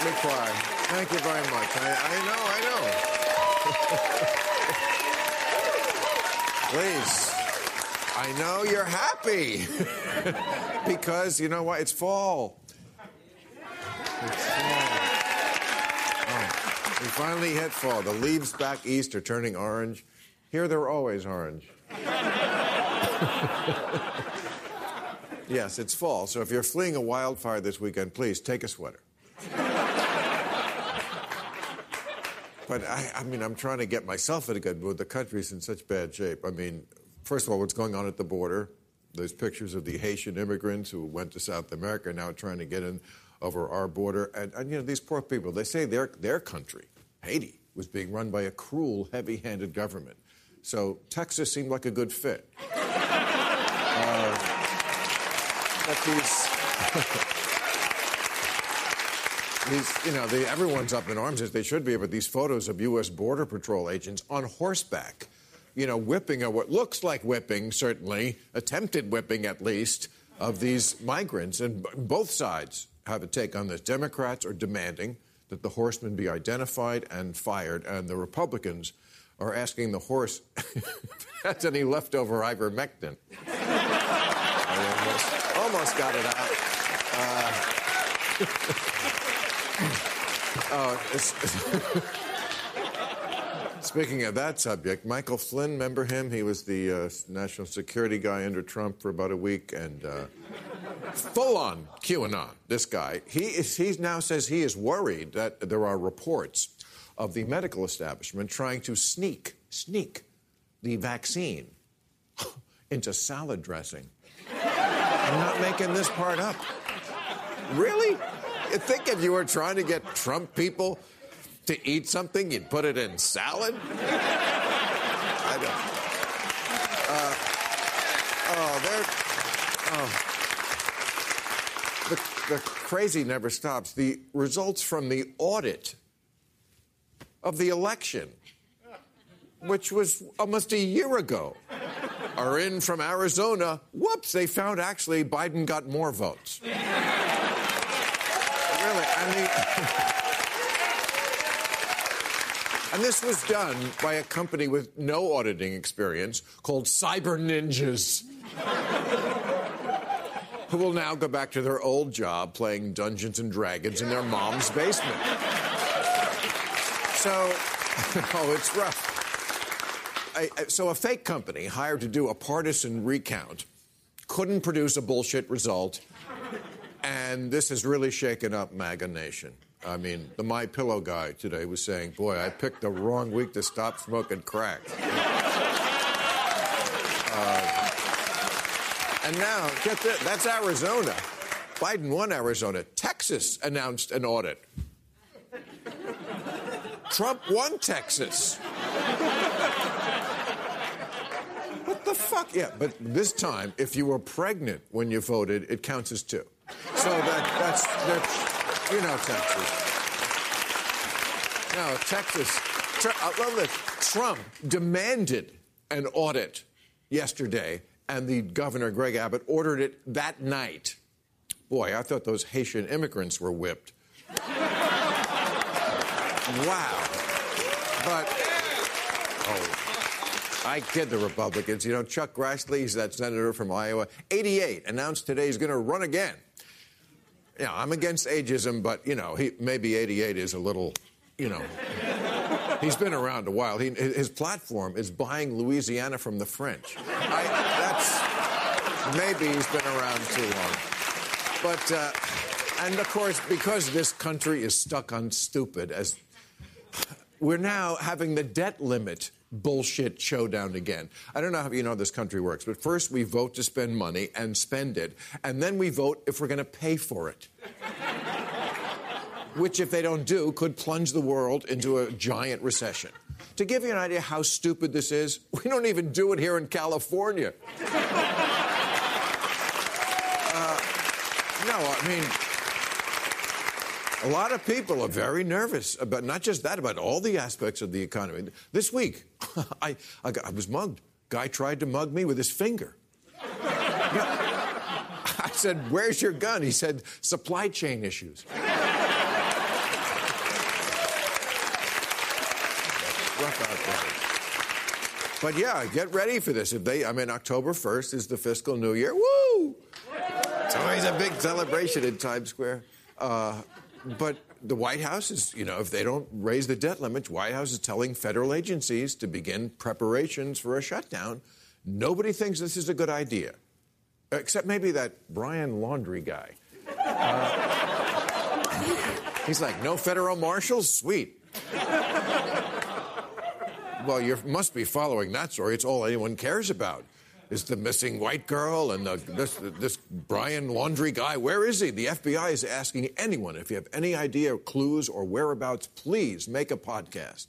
Cry. Thank you very much. I, I know, I know. Please. I know you're happy. because you know what? It's fall. It's fall. Oh, we finally hit fall. The leaves back east are turning orange. Here they're always orange. yes, it's fall. So if you're fleeing a wildfire this weekend, please take a sweater. But I, I mean, I'm trying to get myself in a good mood. The country's in such bad shape. I mean, first of all, what's going on at the border? Those pictures of the Haitian immigrants who went to South America now trying to get in over our border. And, and you know, these poor people, they say their, their country, Haiti, was being run by a cruel, heavy handed government. So Texas seemed like a good fit. Uh, but these. These, you know, everyone's up in arms as they should be, but these photos of U.S. Border Patrol agents on horseback, you know, whipping, or what looks like whipping, certainly, attempted whipping at least, of these migrants. And b- both sides have a take on this. Democrats are demanding that the horsemen be identified and fired, and the Republicans are asking the horse if it has any leftover ivermectin. Almost, almost got it out. Uh, Oh, it's, Speaking of that subject, Michael Flynn, remember him? He was the uh, national security guy under Trump for about a week, and uh, full on QAnon. This guy, he is, he now says he is worried that there are reports of the medical establishment trying to sneak sneak the vaccine into salad dressing. I'm not making this part up. Really? Think if you were trying to get Trump people to eat something, you'd put it in salad? I don't. Uh, oh, they're. Oh. The, the crazy never stops. The results from the audit of the election, which was almost a year ago, are in from Arizona. Whoops, they found actually Biden got more votes. I mean. and this was done by a company with no auditing experience called Cyber Ninjas. who will now go back to their old job playing Dungeons and Dragons in their mom's basement. So, oh, it's rough. I- so, a fake company hired to do a partisan recount couldn't produce a bullshit result and this has really shaken up MAGA Nation. I mean, the My Pillow guy today was saying, "Boy, I picked the wrong week to stop smoking crack." Uh, and now, get this, that's Arizona. Biden won Arizona. Texas announced an audit. Trump won Texas. What the fuck? Yeah, but this time, if you were pregnant when you voted, it counts as two. So that, that's, that's, you know, Texas. No, Texas. I love this. Trump demanded an audit yesterday, and the governor, Greg Abbott, ordered it that night. Boy, I thought those Haitian immigrants were whipped. wow. But, oh, I kid the Republicans. You know, Chuck Grassley, he's that senator from Iowa, 88, announced today he's going to run again. Yeah, I'm against ageism, but, you know, he, maybe 88 is a little, you know. He's been around a while. He, his platform is buying Louisiana from the French. I, that's maybe he's been around too long. But uh, and of course, because this country is stuck on stupid, as we're now having the debt limit bullshit showdown again. I don't know how you know this country works, but first we vote to spend money and spend it, and then we vote if we're going to pay for it which, if they don't do, could plunge the world into a giant recession. To give you an idea how stupid this is, we don't even do it here in California. uh, no, I mean, a lot of people are very nervous about not just that, about all the aspects of the economy. This week, I, I, got, I was mugged. Guy tried to mug me with his finger. I said, Where's your gun? He said, Supply chain issues. But yeah, get ready for this. If they, I mean, October 1st is the fiscal new year. Woo! It's always a big celebration in Times Square. Uh, but the White House is, you know, if they don't raise the debt limit, White House is telling federal agencies to begin preparations for a shutdown. Nobody thinks this is a good idea, except maybe that Brian Laundrie guy. Uh, he's like, no federal marshals? Sweet. Well, you must be following that story. It's all anyone cares about. Is the missing white girl and the, this, this Brian Laundrie guy? Where is he? The FBI is asking anyone if you have any idea, clues, or whereabouts, please make a podcast.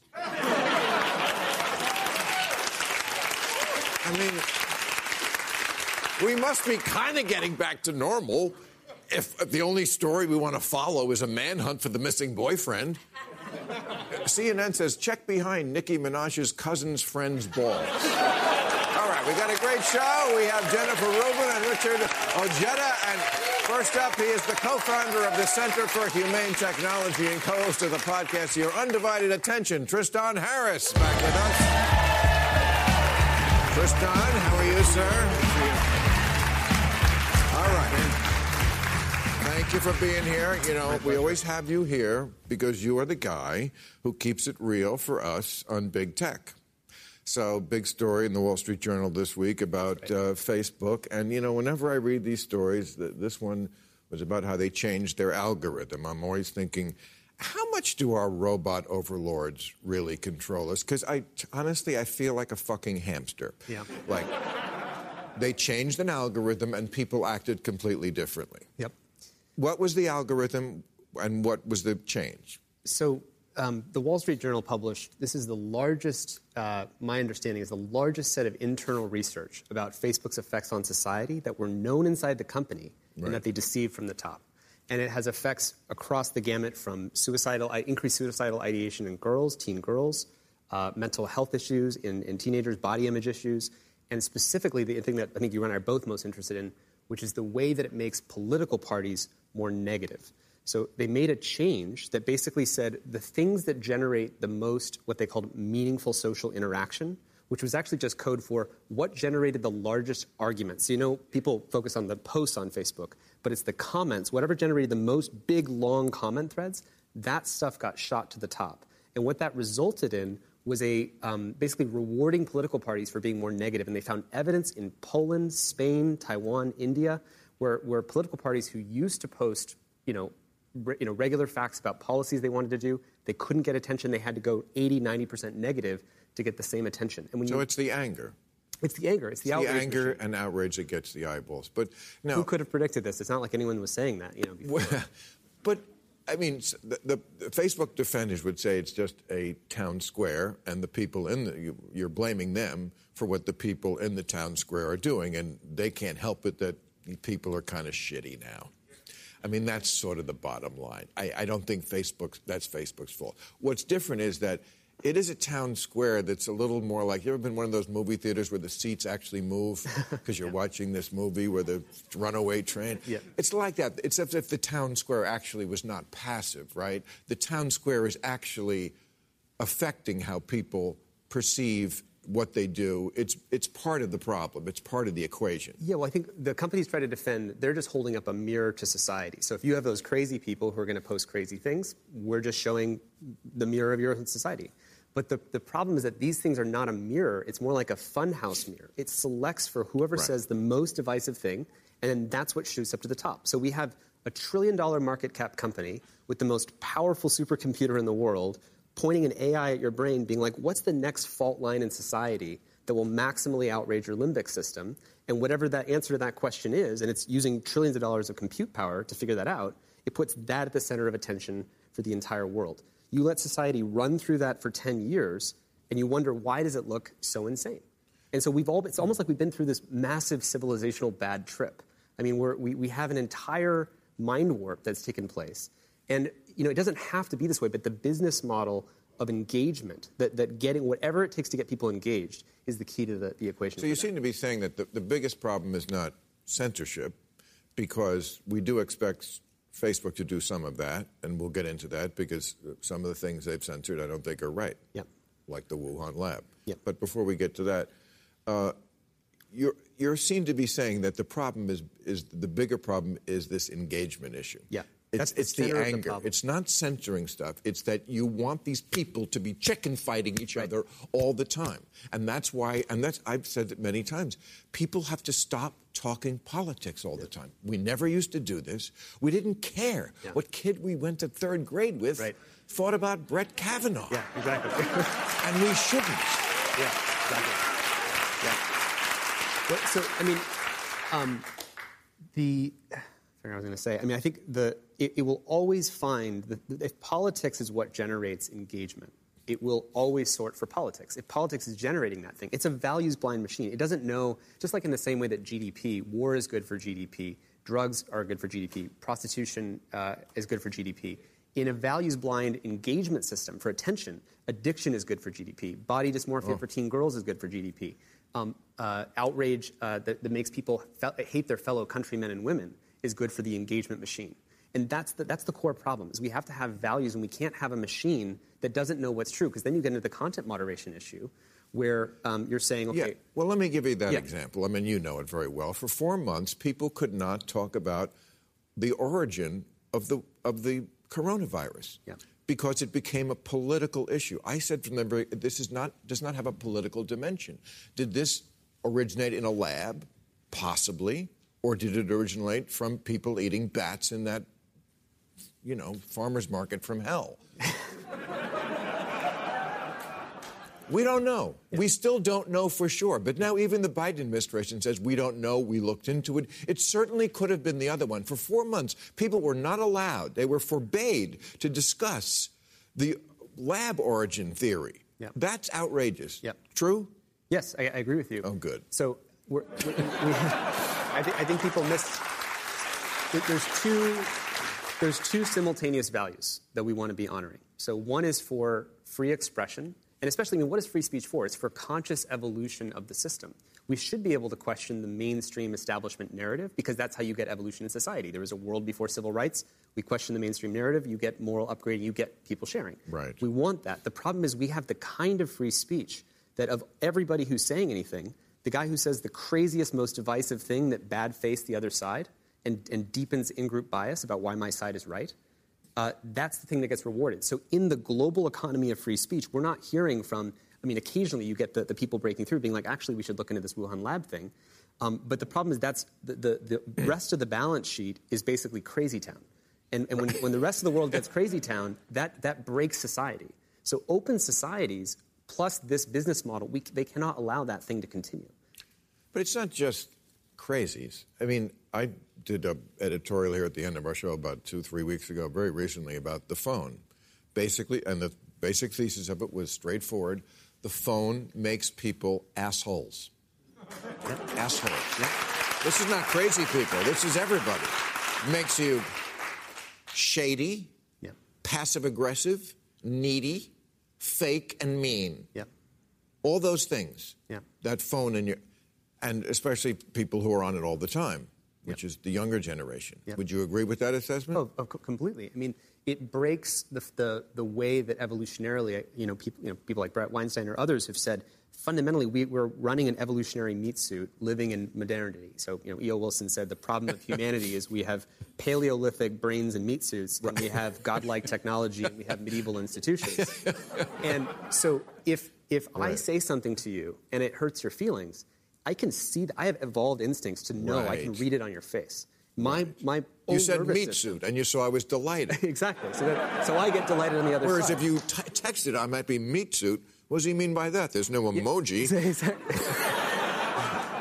I mean, we must be kind of getting back to normal if the only story we want to follow is a manhunt for the missing boyfriend. CNN says check behind Nicki Minaj's cousin's friend's balls. Right, we got a great show. We have Jennifer Rubin and Richard Ojeda. And first up, he is the co-founder of the Center for Humane Technology and co-host of the podcast Your Undivided Attention, Tristan Harris, back with us. Tristan, how are you, sir? All right. Thank you for being here. You know, we always have you here because you are the guy who keeps it real for us on big tech. So, big story in the Wall Street Journal this week about uh, Facebook. And, you know, whenever I read these stories, this one was about how they changed their algorithm. I'm always thinking, how much do our robot overlords really control us? Because I honestly, I feel like a fucking hamster. Yeah. Like, they changed an algorithm and people acted completely differently. Yep. What was the algorithm and what was the change? So the Wall Street Journal published this is the largest, uh, my understanding is the largest set of internal research about Facebook's effects on society that were known inside the company and that they deceived from the top. And it has effects across the gamut from suicidal, increased suicidal ideation in girls, teen girls, uh, mental health issues in, in teenagers, body image issues, and specifically the thing that I think you and I are both most interested in, which is the way that it makes political parties more negative. So they made a change that basically said the things that generate the most what they called meaningful social interaction, which was actually just code for what generated the largest arguments. So you know, people focus on the posts on Facebook, but it's the comments, whatever generated the most big, long comment threads, that stuff got shot to the top. And what that resulted in was a um, basically rewarding political parties for being more negative. And they found evidence in Poland, Spain, Taiwan, India where, where political parties who used to post, you know, you know, regular facts about policies they wanted to do, they couldn't get attention. They had to go 80, 90% negative to get the same attention. And when so you, it's the anger. It's the anger. It's the, it's the anger machine. and outrage that gets the eyeballs. But no, who could have predicted this? It's not like anyone was saying that, you know. Before. but I mean, the, the, the, Facebook defenders would say it's just a town square, and the people in the you, you're blaming them for what the people in the town square are doing, and they can't help it that people are kind of shitty now. I mean, that's sort of the bottom line. I, I don't think Facebook, that's Facebook's fault. What's different is that it is a town square that's a little more like you ever been one of those movie theaters where the seats actually move because you're yeah. watching this movie where the runaway train yeah. it's like that except if the town square actually was not passive right the town square is actually affecting how people perceive what they do. It's, it's part of the problem. It's part of the equation. Yeah, well, I think the companies try to defend, they're just holding up a mirror to society. So if you have those crazy people who are going to post crazy things, we're just showing the mirror of your society. But the, the problem is that these things are not a mirror. It's more like a funhouse mirror. It selects for whoever right. says the most divisive thing, and then that's what shoots up to the top. So we have a trillion dollar market cap company with the most powerful supercomputer in the world pointing an AI at your brain, being like, what's the next fault line in society that will maximally outrage your limbic system? And whatever that answer to that question is, and it's using trillions of dollars of compute power to figure that out, it puts that at the center of attention for the entire world. You let society run through that for 10 years, and you wonder why does it look so insane? And so we've all, it's almost like we've been through this massive civilizational bad trip. I mean, we we, have an entire mind warp that's taken place. And you know, it doesn't have to be this way, but the business model of engagement, that, that getting whatever it takes to get people engaged, is the key to the, the equation. So you seem to be saying that the, the biggest problem is not censorship, because we do expect Facebook to do some of that, and we'll get into that because some of the things they've censored I don't think are right, yep. like the Wuhan lab. Yep. But before we get to that, uh, you you seem to be saying that the problem is is the bigger problem is this engagement issue. Yeah. It's, it's the anger. The it's not censoring stuff. It's that you want these people to be chicken fighting each right. other all the time. And that's why, and that's, I've said it many times, people have to stop talking politics all yeah. the time. We never used to do this. We didn't care yeah. what kid we went to third grade with right. thought about Brett Kavanaugh. Yeah, exactly. and we shouldn't. Yeah, exactly. Yeah. Well, so, I mean, um, the I was going to say. I mean, I think the it, it will always find that if politics is what generates engagement, it will always sort for politics. If politics is generating that thing, it's a values blind machine. It doesn't know, just like in the same way that GDP, war is good for GDP, drugs are good for GDP, prostitution uh, is good for GDP. In a values blind engagement system for attention, addiction is good for GDP. Body dysmorphia oh. for teen girls is good for GDP. Um, uh, outrage uh, that, that, makes people fe- hate their fellow countrymen and women is good for the engagement machine. And that's the, that's the core problem is we have to have values and we can't have a machine that doesn't know what's true because then you get into the content moderation issue where um, you're saying, okay. Yeah. Well, let me give you that yeah. example. I mean, you know it very well. For four months, people could not talk about the origin of the, of the coronavirus. Yeah. Because it became a political issue. I said from the very, this is not, does not have a political dimension. Did this originate in a lab? Possibly. Or did it originate from people eating bats in that, you know, farmer's market from hell? we don't know. Yeah. We still don't know for sure. But now even the Biden administration says we don't know. We looked into it. It certainly could have been the other one. For four months, people were not allowed, they were forbade to discuss the lab origin theory. Yeah. That's outrageous. Yeah. True? Yes, I, I, agree with you. Oh, good. So we're, we, we I, th- I think people miss. There's two. There's two simultaneous values that we want to be honoring. So one is for free expression, and especially, I mean, what is free speech for? It's for conscious evolution of the system. We should be able to question the mainstream establishment narrative because that's how you get evolution in society. There was a world before civil rights. We question the mainstream narrative. You get moral upgrading. You get people sharing. Right. We want that. The problem is we have the kind of free speech that of everybody who's saying anything, the guy who says the craziest, most divisive thing that bad face the other side and, and deepens in group bias about why my side is right, uh, that's the thing that gets rewarded. So, in the global economy of free speech, we're not hearing from, I mean, occasionally you get the, the people breaking through being like, actually, we should look into this Wuhan lab thing. Um, but the problem is that's the, the, the rest of the balance sheet is basically crazy town. And, and when, when the rest of the world gets crazy town, that, that breaks society. So open societies plus this business model, we, they cannot allow that thing to continue. But it's not just crazies. I mean, I did an editorial here at the end of our show about two, three weeks ago, very recently, about the phone. Basically, and the basic thesis of it was straightforward the phone makes people assholes. Assholes. This is not crazy people, this is everybody. Makes you shady, Yep. passive aggressive, needy, fake, and mean. Yep. All those things. Yeah. That phone in your, and especially people who are on it all the time, which is the younger generation. Yeah. Would you agree with that assessment? Oh, oh, completely. I mean, it breaks the, the, the way that evolutionarily, you know, people, you know, people like Bret Weinstein or others have said, fundamentally, we, we're running an evolutionary meat suit living in modernity. So, you know, E.O. Wilson said the problem of humanity is we have Paleolithic brains and meat suits, and we have godlike technology, and we have medieval institutions. and so if, if I say something to you and it hurts your feelings, I can see that I have evolved instincts to know I can read it on your face. My, my you said meat system- suit, and you saw I was delighted. Exactly. So, that, so I get delighted on the other Whereas side. if you t- texted, I might be meat suit. What does he mean by that? There's no emoji. exactly.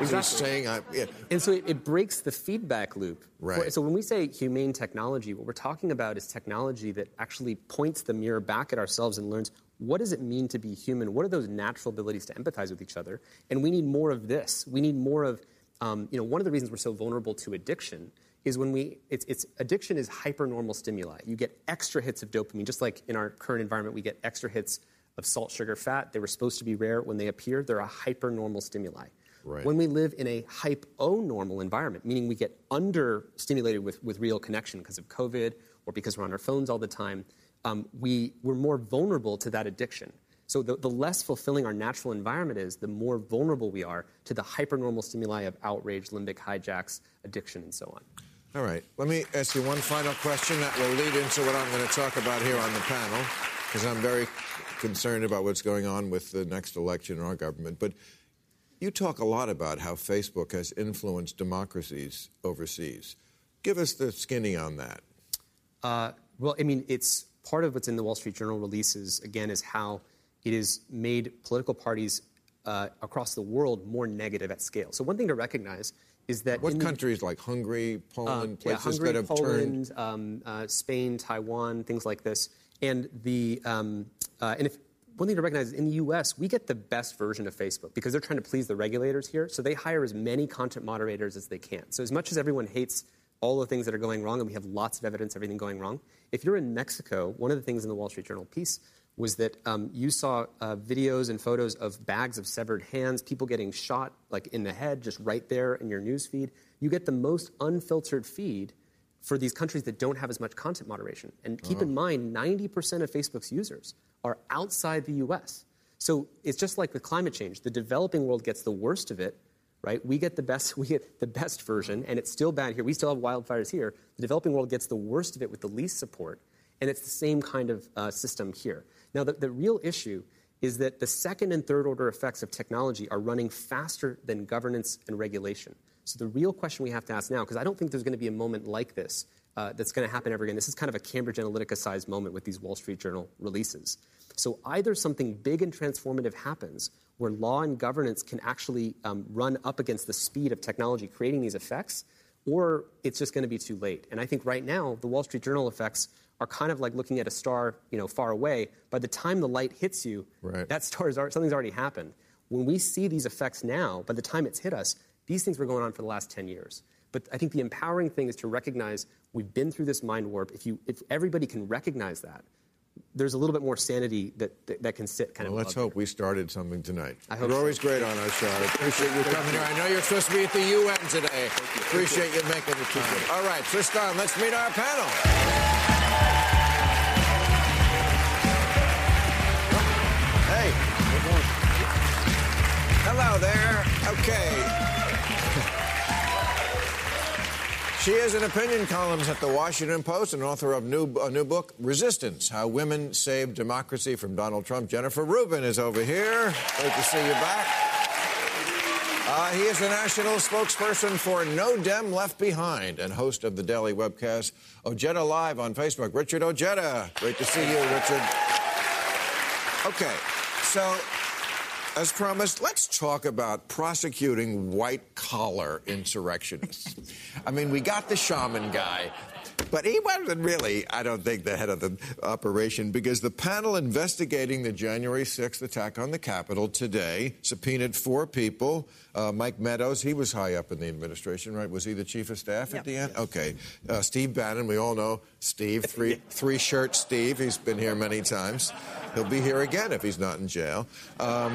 He's saying, I, yeah. And so it, it breaks the feedback loop. Right. So when we say humane technology, what we're talking about is technology that actually points the mirror back at ourselves and learns what does it mean to be human? What are those natural abilities to empathize with each other? And we need more of this. We need more of, um, you know, one of the reasons we're so vulnerable to addiction is when we, it's, it's addiction is hypernormal stimuli. You get extra hits of dopamine, just like in our current environment, we get extra hits of salt, sugar, fat. They were supposed to be rare. When they appear, they're a hypernormal stimuli. Right. When we live in a hypo-normal environment, meaning we get under-stimulated with, with real connection because of COVID or because we're on our phones all the time, um, we, we're more vulnerable to that addiction. So the, the less fulfilling our natural environment is, the more vulnerable we are to the hypernormal stimuli of outrage, limbic hijacks, addiction, and so on. All right. Let me ask you one final question that will lead into what I'm going to talk about here on the panel, because I'm very concerned about what's going on with the next election in our government. But you talk a lot about how Facebook has influenced democracies overseas. Give us the skinny on that. Uh, well, I mean, it's part of what's in the Wall Street Journal releases, again, is how it has made political parties uh, across the world more negative at scale. So, one thing to recognize is that. What in the- countries like Hungary, Poland, yeah, places Hungary, that have turned. Poland, um, uh, Spain, Taiwan, things like this. And the um, uh, and if one thing to recognize is in the U.S. we get the best version of Facebook because they're trying to please the regulators here. So they hire as many content moderators as they can. So as much as everyone hates all the things that are going wrong, and we have lots of evidence of everything going wrong, if you're in Mexico, one of the things in the Wall Street Journal piece was that um, you saw uh, videos and photos of bags of severed hands, people getting shot like in the head, just right there in your news feed. You get the most unfiltered feed for these countries that don't have as much content moderation. And keep in mind, 90% of Facebook's users are outside the US. So it's just like with climate change. The developing world gets the worst of it, right? We get the best, we get the best version, and it's still bad here. We still have wildfires here. The developing world gets the worst of it with the least support, and it's the same kind of uh, system here. Now, the, the real issue is that the second and third order effects of technology are running faster than governance and regulation. So the real question we have to ask now, because I don't think there's going to be a moment like this uh, that's going to happen ever again. This is kind of a Cambridge Analytica sized moment with these Wall Street Journal releases. So either something big and transformative happens where law and governance can actually um, run up against the speed of technology creating these effects, or it's just going to be too late. And I think right now, the Wall Street Journal effects are kind of like looking at a star, you know, far away. By the time the light hits you, Right. that star is something's already happened. When we see these effects now, by the time it's hit us, these things were going on for the last 10 years. But I think the empowering thing is to recognize we've been through this mind warp. If, you, if everybody can recognize that, there's a little bit more sanity that, that, that can sit kind Well, of let's above hope we started something tonight. I hope You're so. always great on our show. I appreciate you coming here. I know you're supposed to be at the UN today. Appreciate you making the time. All right, Tristan, let's meet our panel. Hey. Hello there. Okay. She is an opinion columnist at the Washington Post and author of new, a new book, Resistance How Women Saved Democracy from Donald Trump. Jennifer Rubin is over here. Great to see you back. Uh, he is the national spokesperson for No Dem Left Behind and host of the daily webcast Ojeda Live on Facebook. Richard Ojeda. Great to see you, Richard. Okay, so as promised, let's talk about prosecuting white collar insurrectionists. I mean, we got the shaman guy. But he wasn't really, I don't think, the head of the operation because the panel investigating the January 6th attack on the Capitol today subpoenaed four people. Uh, Mike Meadows, he was high up in the administration, right? Was he the chief of staff at the end? Okay. Uh, Steve Bannon, we all know Steve, three, three shirt Steve. He's been here many times. He'll be here again if he's not in jail. Um,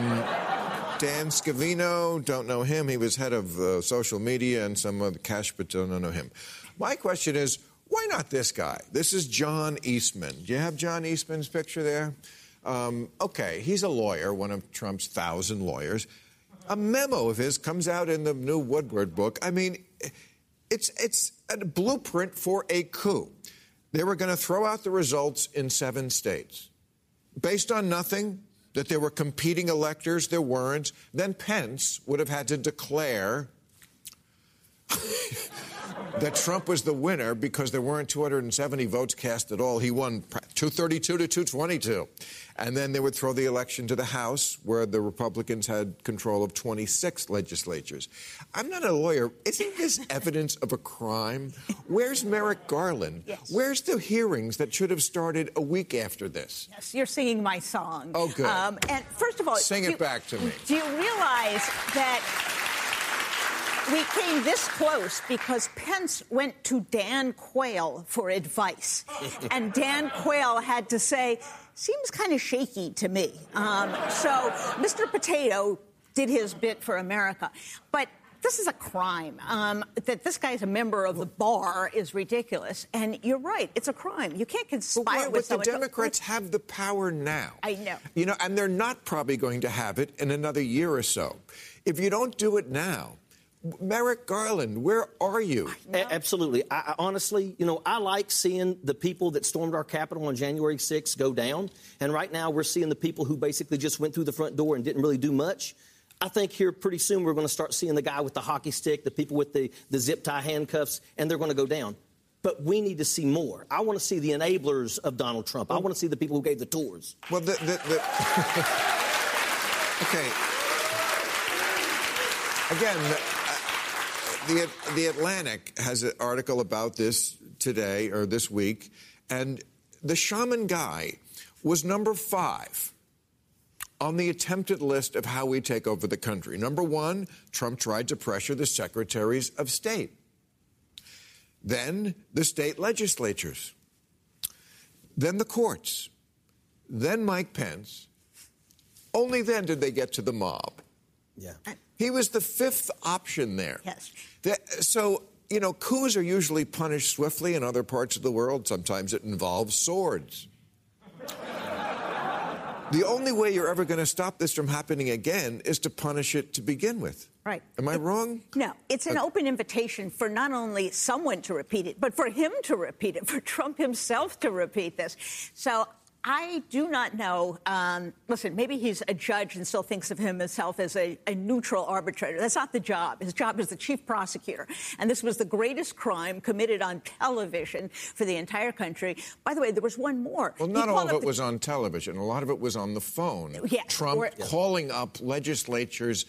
Dan Scavino, don't know him. He was head of uh, social media and some of the cash, but don't know him. My question is, why not this guy? This is John Eastman. Do you have John Eastman's picture there? Um, okay, he's a lawyer, one of Trump's thousand lawyers. A memo of his comes out in the new Woodward book. I mean, it's it's a blueprint for a coup. They were going to throw out the results in seven states based on nothing, that there were competing electors, there weren't, then Pence would have had to declare that Trump was the winner because there weren't 270 votes cast at all. He won 232 to 222. And then they would throw the election to the House, where the Republicans had control of 26 legislatures. I'm not a lawyer. Isn't this evidence of a crime? Where's Merrick Garland? Yes. Where's the hearings that should have started a week after this? Yes, you're singing my song. Oh, good. Um, and first of all, Sing it back to me. Do you realize that we came this close because Pence went to Dan Quayle for advice, and Dan Quayle had to say, "Seems kind of shaky to me." Um, so Mr. Potato did his bit for America, but. This is a crime. Um, that this guy's a member of the bar is ridiculous. And you're right, it's a crime. You can't conspire But, what, with but the someone. Democrats have the power now. I know. You know, and they're not probably going to have it in another year or so. If you don't do it now, Merrick Garland, where are you? A- absolutely. I, I honestly, you know, I like seeing the people that stormed our Capitol on January 6th go down. And right now, we're seeing the people who basically just went through the front door and didn't really do much. I think here pretty soon we're going to start seeing the guy with the hockey stick, the people with the, the zip tie handcuffs, and they're going to go down. But we need to see more. I want to see the enablers of Donald Trump. I want to see the people who gave the tours. Well, the. the, the okay. Again, the, the, the Atlantic has an article about this today or this week, and the shaman guy was number five on the attempted list of how we take over the country. Number one, Trump tried to pressure the secretaries of state. Then the state legislatures. Then the courts. Then Mike Pence. Only then did they get to the mob. Yeah. He was the fifth option there. Yes. That- so, you know, coups are usually punished swiftly in other parts of the world. Sometimes it involves swords. the only way you're ever going to stop this from happening again is to punish it to begin with. Right. Am I It- wrong? No, it's Uh, an open invitation for not only someone to repeat it, but for him to repeat it, for Trump himself to repeat this. So I do not know. Um, listen, maybe he's a judge and still thinks of himself as a, a neutral arbitrator. That's not the job. His job is the chief prosecutor. And this was the greatest crime committed on television for the entire country. By the way, there was one more. Well, not all of it the- was on television. A lot of it was on the phone. Yeah, Trump or- calling up legislatures,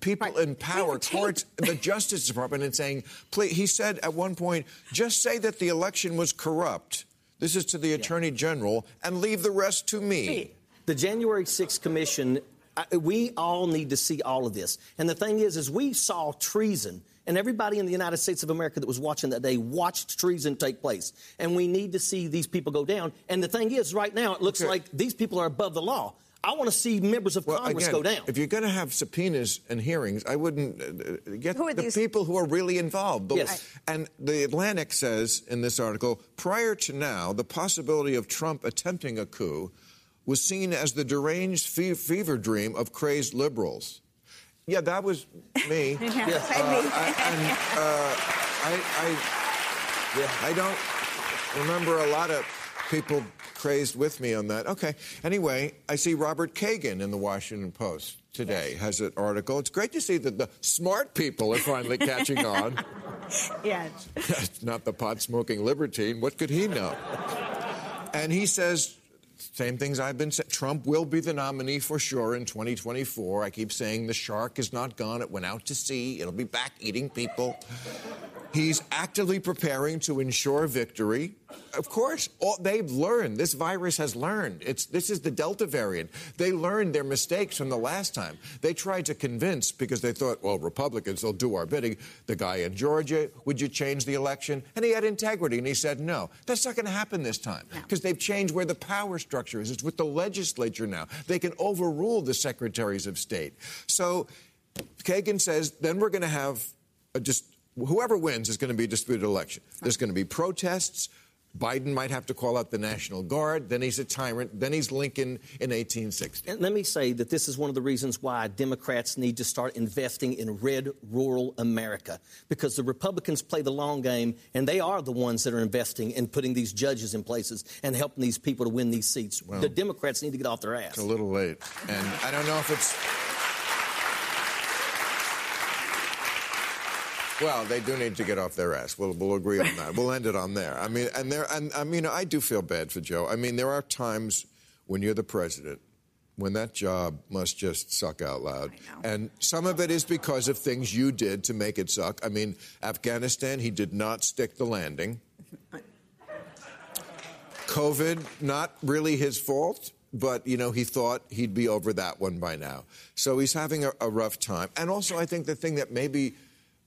people Right. in power, courts, the Justice Department, and saying, please, he said at one point, just say that the election was corrupt. This is to the Attorney General, and leave the rest to me. The January 6th Commission, I, we all need to see all of this. And the thing is, is we saw treason, and everybody in the United States of America that was watching that day watched treason take place. And we need to see these people go down. And the thing is, right now, it looks Okay. like these people are above the law. I want to see members of Well, Congress again, go down. if you're going to have subpoenas and hearings, I wouldn't uh, uh, get Who are the these- people who are really involved. The- Yes. And the Atlantic says in this article, prior to now, the possibility of Trump attempting a coup was seen as the deranged fe- fever dream of crazed liberals. Yeah, that was me. Yeah, Yeah. Uh. I, and uh, I, I, I don't remember a lot of people crazed with me on that. Okay. Anyway, I see Robert Kagan in the Washington Post today has an article. It's great to see that the smart people are finally catching on. yes. Not the pot smoking libertine. What could he know? And he says same things I've been saying. Trump will be the nominee for sure in 2024. I keep saying the shark is not gone. It went out to sea. It'll be back eating people. He's actively preparing to ensure victory. Of course, all, they've learned. This virus has learned. It's, this is the Delta variant. They learned their mistakes from the last time. They tried to convince, because they thought, well, Republicans will do our bidding, the guy in Georgia, would you change the election? And he had integrity, and he said, no. That's not going to happen this time, because no. they've changed where the power structure is. It's with the legislature now. They can overrule the secretaries of state. So Kagan says, then we're going to have a just whoever wins is going to be a disputed election. There's going to be protests. Biden might have to call out the National Guard. Then he's a tyrant. Then he's Lincoln in 1860. And let me say that this is one of the reasons why Democrats need to start investing in red rural America because the Republicans play the long game, and they are the ones that are investing in putting these judges in places and helping these people to win these seats. Well, the Democrats need to get off their ass. It's a little late, and I don't know if it's. Well, they do need to get off their ass. We'll, we'll agree on that. We'll end it on there. I mean, and there, and I mean, I do feel bad for Joe. I mean, there are times when you're the president when that job must just suck out loud. And some of it is because of things you did to make it suck. I mean, Afghanistan, he did not stick the landing. COVID, not really his fault, but you know he thought he'd be over that one by now. So he's having a, a rough time. And also, I think the thing that maybe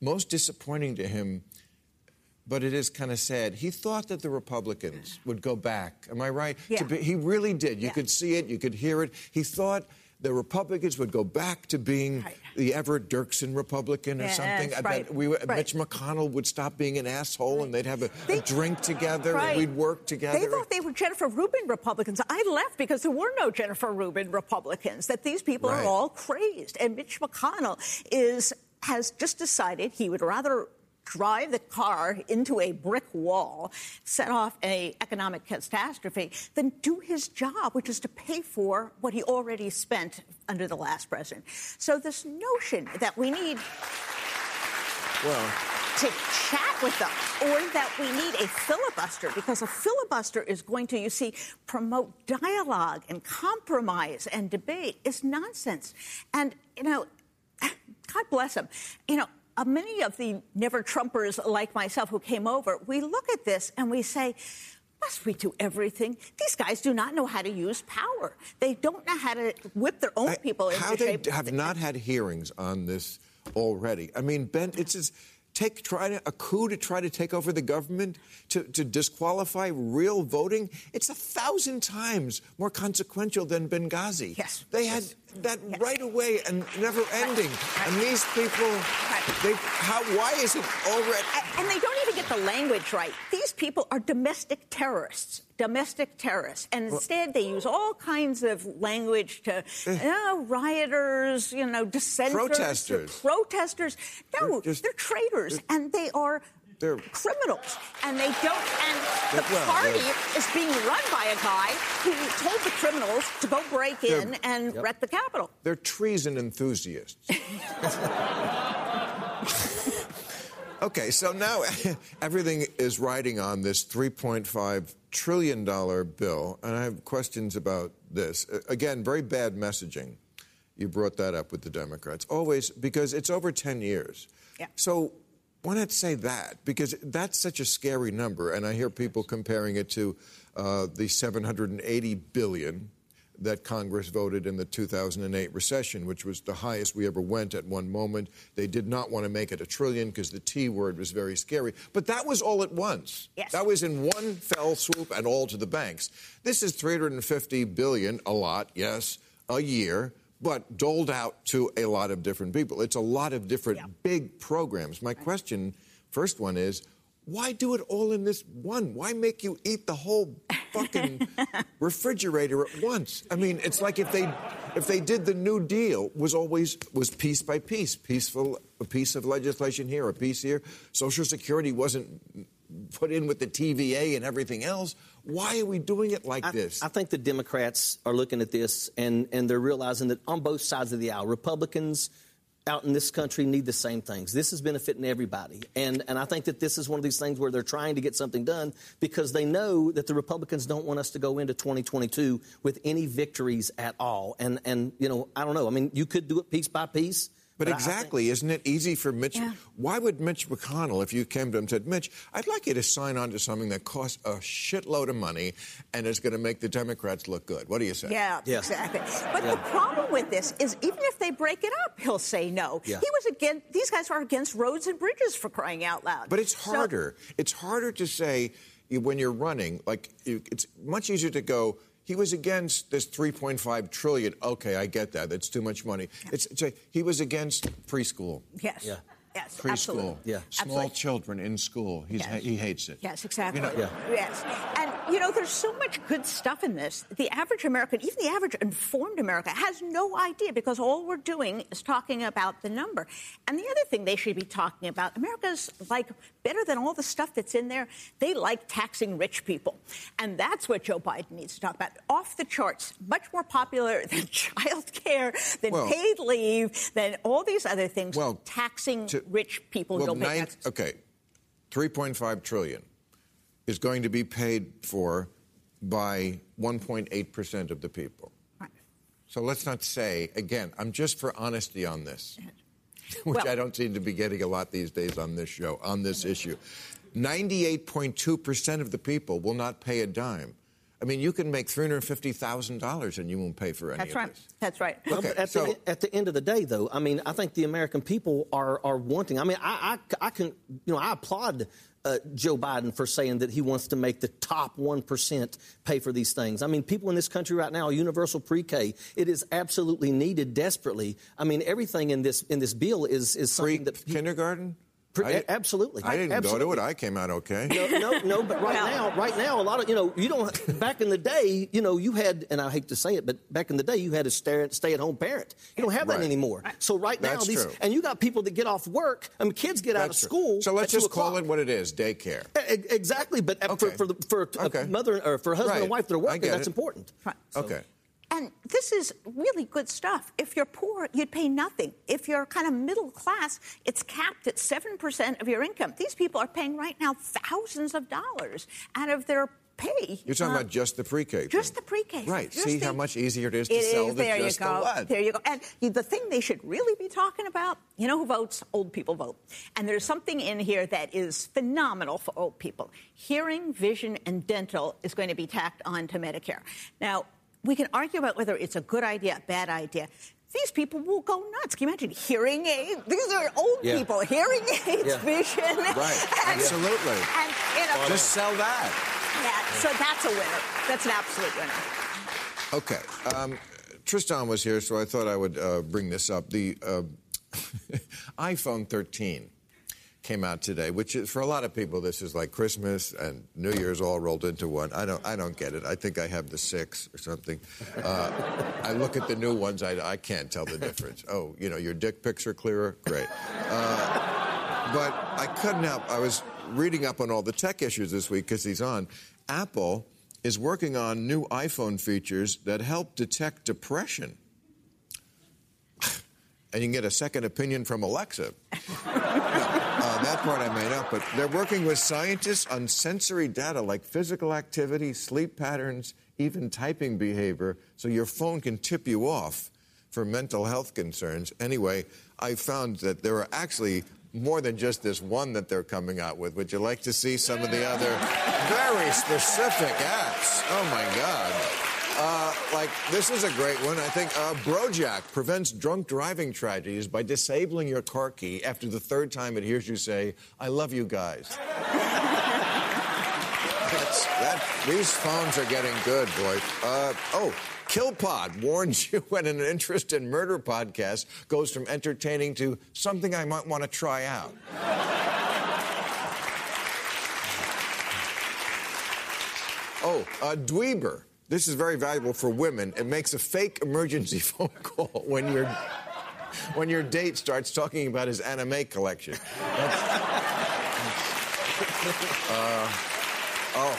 most disappointing to him, but it is kind of sad. He thought that the Republicans would go back. Am I right? Yeah. Be, he really did. You yeah. could see it, you could hear it. He thought the Republicans would go back to being right. the Everett Dirksen Republican or yes, something. I right. bet we, right. Mitch McConnell would stop being an asshole and they'd have a, they, a drink together and we'd work together. They thought they were Jennifer Rubin Republicans. I left because there were no Jennifer Rubin Republicans, that these people are all crazed. And Mitch McConnell is has just decided he would rather drive the car into a brick wall, set off an economic catastrophe, than do his job, which is to pay for what he already spent under the last president. So this notion that we need well, to chat with them or that we need a filibuster because a filibuster is going to, you see, promote dialogue and compromise and debate is nonsense. And, you know, God bless them. You know, uh, many of the never Trumpers like myself who came over, we look at this and we say, must we do everything? These guys do not know how to use power. They don't know how to whip their own people into how shape. How they have not had hearings on this already. I mean, Ben, it's just take try to, a coup to try to take over the government to, to disqualify real voting it's a thousand times more consequential than benghazi yes they had that yes. right away and never ending right. and these people right. they how why is it already and they don't even get the language right these people are domestic terrorists domestic terrorists. And instead, they use all kinds of language to eh. you know, rioters, you know, dissenters, protesters. Protesters. No, they're, just, they're traitors, they're, and they are they're criminals, and they don't. And the well, party is being run by a guy who told the criminals to go break in and yep. wreck the Capitol. They're treason enthusiasts. okay, so now everything is riding on this 3.5 trillion dollar bill, and I have questions about this. Again, very bad messaging. You brought that up with the Democrats. Always, because it's over 10 years. Yeah. So why not say that? Because that's such a scary number, and I hear people comparing it to uh, the 780 billion that Congress voted in the 2008 recession, which was the highest we ever went at one moment. They did not want to make it a trillion because the T word was very scary. But that was all at once. Yes. That was in one fell swoop and all to the banks. This is 350 billion, a lot, yes, a year but doled out to a lot of different people. It's a lot of different yeah. big programs. My question, first one is, why do it all in this one? Why make you eat the whole fucking refrigerator at once? I mean, it's like if they if they did the New Deal was always was piece by piece, peaceful a piece of legislation here, a piece here. Social Security wasn't put in with the TVA and everything else. Why are we doing it like I, this? I think the Democrats are looking at this and and they're realizing that on both sides of the aisle, Republicans out in this country need the same things. This is benefiting everybody. And, and I think that this is one of these things where they're trying to get something done because they know that the Republicans don't want us to go into 2022 with any victories at all. And, and you know, I don't know. I mean, you could do it piece by piece. But, I- I exactly, think- isn't it easy for Mitch? Yeah. Why would Mitch McConnell, if you came to him and said, Mitch, I'd like you to sign on to something that costs a shitload of money and is going to make the Democrats look good? What do you say? Yeah, Yeah. exactly. But the problem with this is even if they break it up, he'll say no. Yeah. He was against, these guys are against roads and bridges for crying out loud. But it's So- harder. it's harder to say when you're running. Like it's much easier to go. He was against this 3.5 trillion. Okay, I get that. That's too much money. It's, it's a, he was against preschool. yes. Yeah. Yes, Preschool. absolutely. Yeah. Small Absolutely. children in school. He's, Yes. He hates it. Yes, exactly. You know- Yeah. Yes. You know, there's so much good stuff in this. The average American, even the average informed American, has no idea because all we're doing is talking about the number. And the other thing they should be talking about America's like better than all the stuff that's in there, they like taxing rich people. And that's what Joe Biden needs to talk about. Off the charts, much more popular than child care, than Well- paid leave, than all these other things. Well, taxing to- rich people Well, nine, okay, 3.5 trillion is going to be paid for by 1.8 percent of the people. So let's not say again. I'm just for honesty on this, which Well- I don't seem to be getting a lot these days on this show on this issue. 98.2 percent of the people will not pay a dime. I mean, you can make $350,000 and you won't pay for any That's of right. this. That's right. Well, Okay, but at, so- the, at the end of the day, though, I mean, I think the American people are are wanting. I mean, I I, I can you know I applaud. Uh, Joe Biden for saying that he wants to make the top 1% pay for these things. I mean, people in this country right now, universal pre-K, it is absolutely needed desperately. I mean, everything in this in this bill is is something that he- kindergarten? Pre- I- absolutely. I didn't go to it. I came out okay. No, no, no, but right Well- now, right now, a lot of you know, you don't. Back in the day, you know, you had, and I hate to say it, but back in the day, you had a stay- stay-at-home parent. You don't have that Right. anymore. So right now, That's these, true. and you got people that get off work. I mean, kids get out of That's true. school. So let's at 2 just call o'clock. it what it is: daycare. E- Exactly, but uh, for for, the, for a Okay. mother or for a husband Right. and wife that are working, that's it. important. Right. Okay. And this is really good stuff. If you're poor, you'd pay nothing. If you're kind of middle class, it's capped at 7% of your income. These people are paying right now thousands of dollars out of their pay. You're talking Uh, about just the pre-K. just the pre-K. Right. Just See the- how much easier it is to It sell is. the There just you go. the what. There you go. And the thing they should really be talking about, you know who votes? Old people vote. And there's something in here that is phenomenal for old people. Hearing, vision, and dental is going to be tacked on to Medicare. Now, we can argue about whether it's a good idea, a bad idea. These people will go nuts. Can you imagine hearing aids? These are old Yeah. people. Hearing aids, Yeah. vision. Right. And- Absolutely. And, you know, Just sell that. yeah, so that's a winner. That's an absolute winner. Okay. Um, Tristan was here, so I thought I would uh, bring this up. The uh, iPhone 13 came out today, which is for a lot of people this is like Christmas and New Year's all rolled into one. I don't, I don't get it. I think I have the six or something. Uh, I look at the new ones, I, I can't tell the difference. Oh, you know, your dick pics are clearer, great. Uh, but I couldn't help. I was reading up on all the tech issues this week because he's on. Apple is working on new iPhone features that help detect depression. And you can get a second opinion from Alexa. Part I made up, but they're working with scientists on sensory data like physical activity, sleep patterns, even typing behavior, so your phone can tip you off for mental health concerns. Anyway, I found that there are actually more than just this one that they're coming out with. Would you like to see some of the other very specific apps? Oh my God. Uh, like, this is a great one. I think uh, Brojack prevents drunk driving tragedies by disabling your car key after the third time it hears you say, I love you guys. That, these phones are getting good, boy. Uh, oh, KillPod warns you when an interest in murder podcast goes from entertaining to something I might want to try out. Oh, uh, Dweeber. This is very valuable for women. It makes a fake emergency phone call when your when your date starts talking about his anime collection. Uh, oh,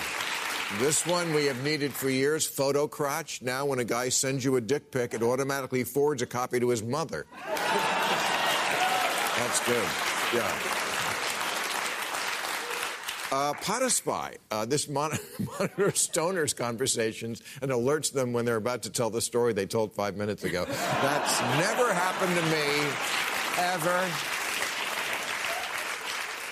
this one we have needed for years. Photo crotch. Now, when a guy sends you a dick pic, it automatically forwards a copy to his mother. That's good. Yeah. Uh, Potospy. Uh, this mon- monitors stoners' conversations and alerts them when they're about to tell the story they told five minutes ago. That's never happened to me, ever.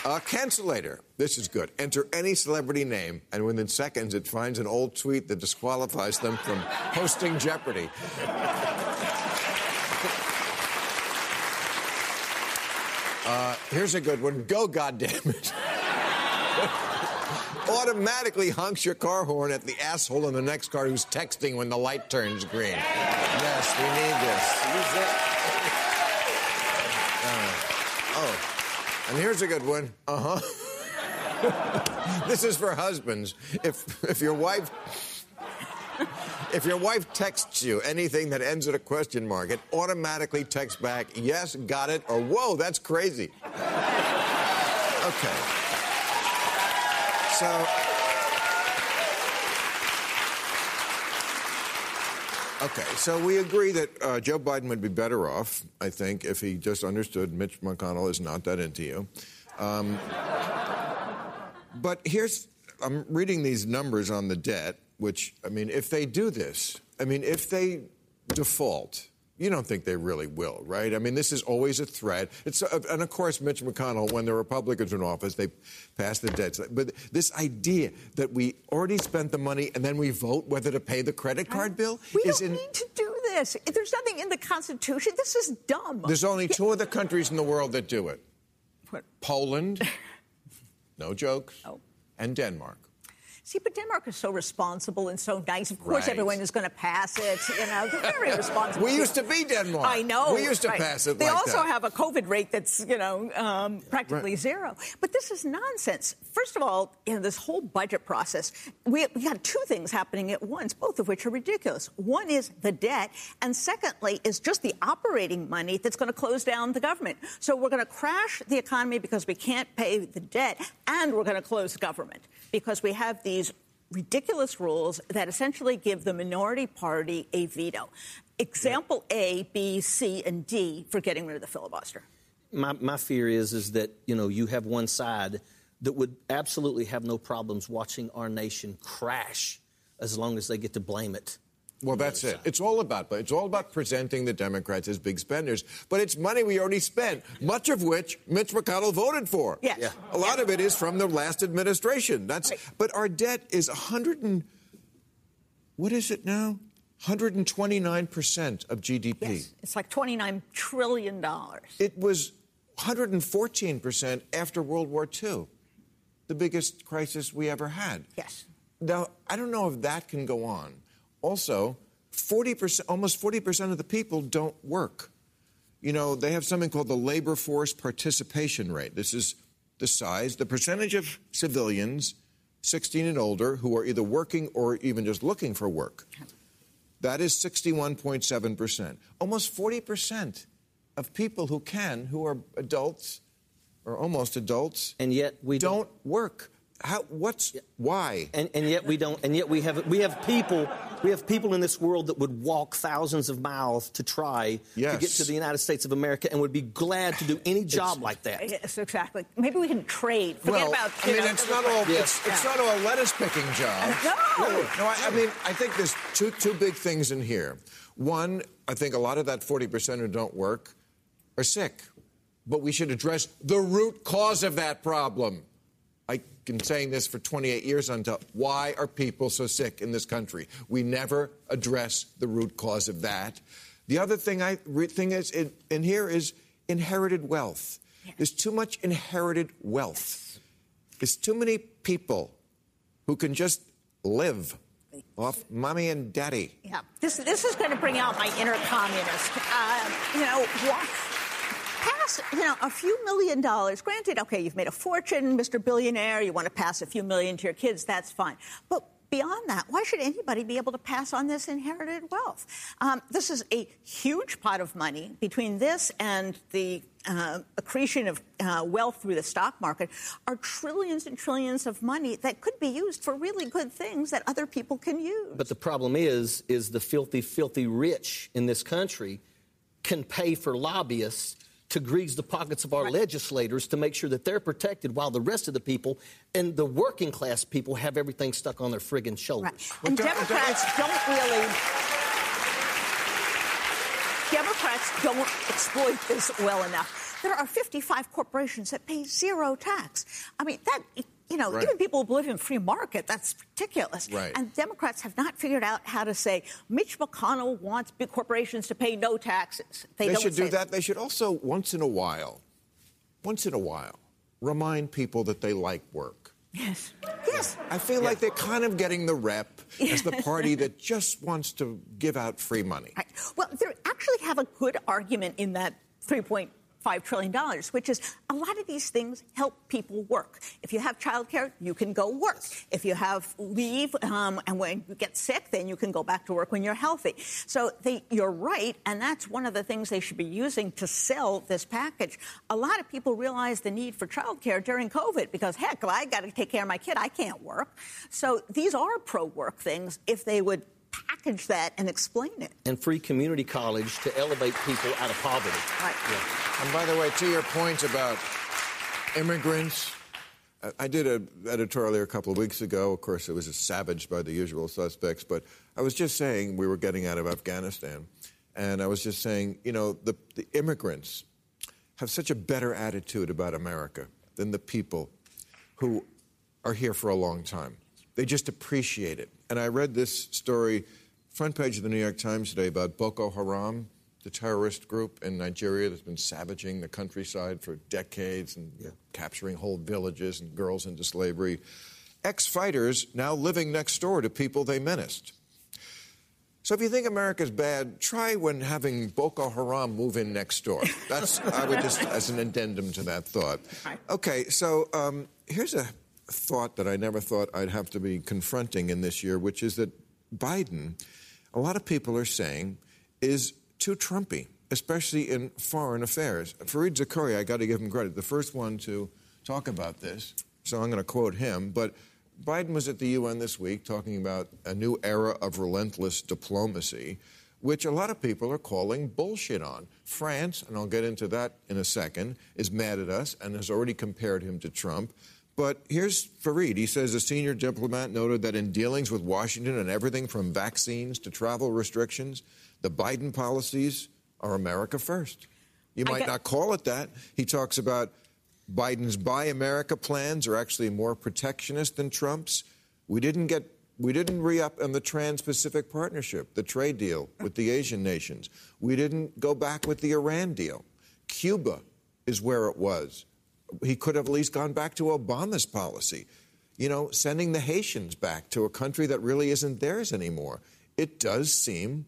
Uh, Cancelator. This is good. Enter any celebrity name, and within seconds it finds an old tweet that disqualifies them from hosting Jeopardy. Uh, here's a good one. Go, goddammit. Automatically honks your car horn at the asshole in the next car who's texting when the light turns green. Yes, we need this. Uh, oh, and here's a good one. Uh huh. this is for husbands. If if your wife if your wife texts you anything that ends at a question mark, it automatically texts back, yes, got it, or whoa, that's crazy. Okay. So. Okay, so we agree that uh, Joe Biden would be better off, I think, if he just understood Mitch McConnell is not that into you. Um, but here's I'm reading these numbers on the debt, which, I mean, if they do this, I mean, if they default, you don't think they really will, right? I mean, this is always a threat. It's, uh, and of course, Mitch McConnell, when the Republicans were in office, they passed the debt. But this idea that we already spent the money and then we vote whether to pay the credit card bill We is don't in. need to do this. There's nothing in the Constitution. This is dumb. There's only two other countries in the world that do it What? Poland, no jokes, Oh. and Denmark. See, but Denmark is so responsible and so nice. Of course, Right. everyone is going to pass it. You know, they're very responsible. We used to be Denmark. I know. We used to right. pass it They like also that. have a COVID rate that's, you know, um, practically Right. zero. But this is nonsense. First of all, you know, this whole budget process, we, we got two things happening at once, both of which are ridiculous. One is the debt, and secondly is just the operating money that's going to close down the government. So we're going to crash the economy because we can't pay the debt, and we're going to close government because we have these ridiculous rules that essentially give the minority party a veto. Example A, B, C, and D for getting rid of the filibuster. my, my fear is is that you know you have one side that would absolutely have no problems watching our nation crash as long as they get to blame it. Well, that's it. It's all about, but it's all about presenting the Democrats as big spenders. But it's money we already spent, much of which Mitch McConnell voted for. Yes. Yeah. A lot of it is from the last administration. That's. Right. But our debt is 100 and what is it now? 129 percent of GDP. Yes, it's like $29 trillion. It was 114 percent after World War II, the biggest crisis we ever had. Yes. Now, I don't know if that can go on. Also, 40%, almost 40% of the people don't work. You know, they have something called the labor force participation rate. This is the size, the percentage of civilians 16 and older who are either working or even just looking for work. That is 61.7%. Almost 40% of people who can, who are adults or almost adults, And yet we don't work. How, what's, why? and, and yet we don't and yet we have we have people we have people in this world that would walk thousands of miles to try to get to the United States of America and would be glad to do any job like that. Yes, exactly. Maybe we can trade. Forget well, about. I mean, know, it's not all Yeah. it's, it's not all lettuce picking jobs. No. no. I, I mean, I think there's two two big things in here. One, I think a lot of that 40 percent who don't work are sick, but we should address the root cause of that problem. I've been saying this for 28 years until why are people so sick in this country? We never address the root cause of that. The other thing I re- thing is in, in here is inherited wealth. There's too much inherited wealth. There's too many people who can just live off mommy and daddy. Yeah, this this is going to bring out my inner communist. Uh, you know, wha- you know a few million dollars. Granted, okay, you've made a fortune, Mr. Billionaire. You want to pass a few million to your kids. That's fine, but. Beyond that, why should anybody be able to pass on this inherited wealth? Um, this is a huge pot of money. Between this and the uh, accretion of uh, wealth through the stock market, are trillions and trillions of money that could be used for really good things that other people can use. But the problem is, is the filthy, filthy rich in this country can pay for lobbyists to grease the pockets of our right. legislators to make sure that they're protected while the rest of the people and the working class people have everything stuck on their friggin' shoulders. Right. And Democrats don't really Democrats don't exploit this well enough. There are 55 corporations that pay zero tax. I mean, that you know, right. even people who believe in free market, that's ridiculous. Right. And Democrats have not figured out how to say Mitch McConnell wants big corporations to pay no taxes. They, they should do that. that. They should also, once in a while, once in a while, remind people that they like work. Yes. Yes. I feel like they're kind of getting the rep as the party that just wants to give out free money. Right. Well, they actually have a good argument in that three-point $5 trillion, which is a lot of these things help people work. If you have childcare, you can go work. If you have leave um, and when you get sick, then you can go back to work when you're healthy. So they, you're right, and that's one of the things they should be using to sell this package. A lot of people realize the need for childcare during COVID because, heck, I got to take care of my kid. I can't work. So these are pro work things if they would package that and explain it. And free community college to elevate people out of poverty. Right. Yeah. And by the way, to your point about immigrants, I did an editorial here a couple of weeks ago. Of course, it was savaged by the usual suspects, but I was just saying we were getting out of Afghanistan. And I was just saying, you know, the, the immigrants have such a better attitude about America than the people who are here for a long time. They just appreciate it. And I read this story, front page of the New York Times today, about Boko Haram, the terrorist group in Nigeria that's been savaging the countryside for decades and yeah. capturing whole villages and girls into slavery. Ex fighters now living next door to people they menaced. So if you think America's bad, try when having Boko Haram move in next door. That's I would just as an addendum to that thought. Okay, so um, here's a thought that I never thought I'd have to be confronting in this year, which is that Biden, a lot of people are saying, is too Trumpy, especially in foreign affairs. Fareed Zakaria, I got to give him credit, the first one to talk about this, so I'm going to quote him. But Biden was at the UN this week talking about a new era of relentless diplomacy, which a lot of people are calling bullshit on. France, and I'll get into that in a second, is mad at us and has already compared him to Trump. But here's Fareed. He says a senior diplomat noted that in dealings with Washington and everything from vaccines to travel restrictions, the Biden policies are America first. You might not call it that. He talks about Biden's Buy America plans are actually more protectionist than Trump's. We didn't get we didn't re-up on the Trans-Pacific Partnership, the trade deal with the Asian nations. We didn't go back with the Iran deal. Cuba is where it was he could have at least gone back to Obama's policy, you know, sending the Haitians back to a country that really isn't theirs anymore. It does seem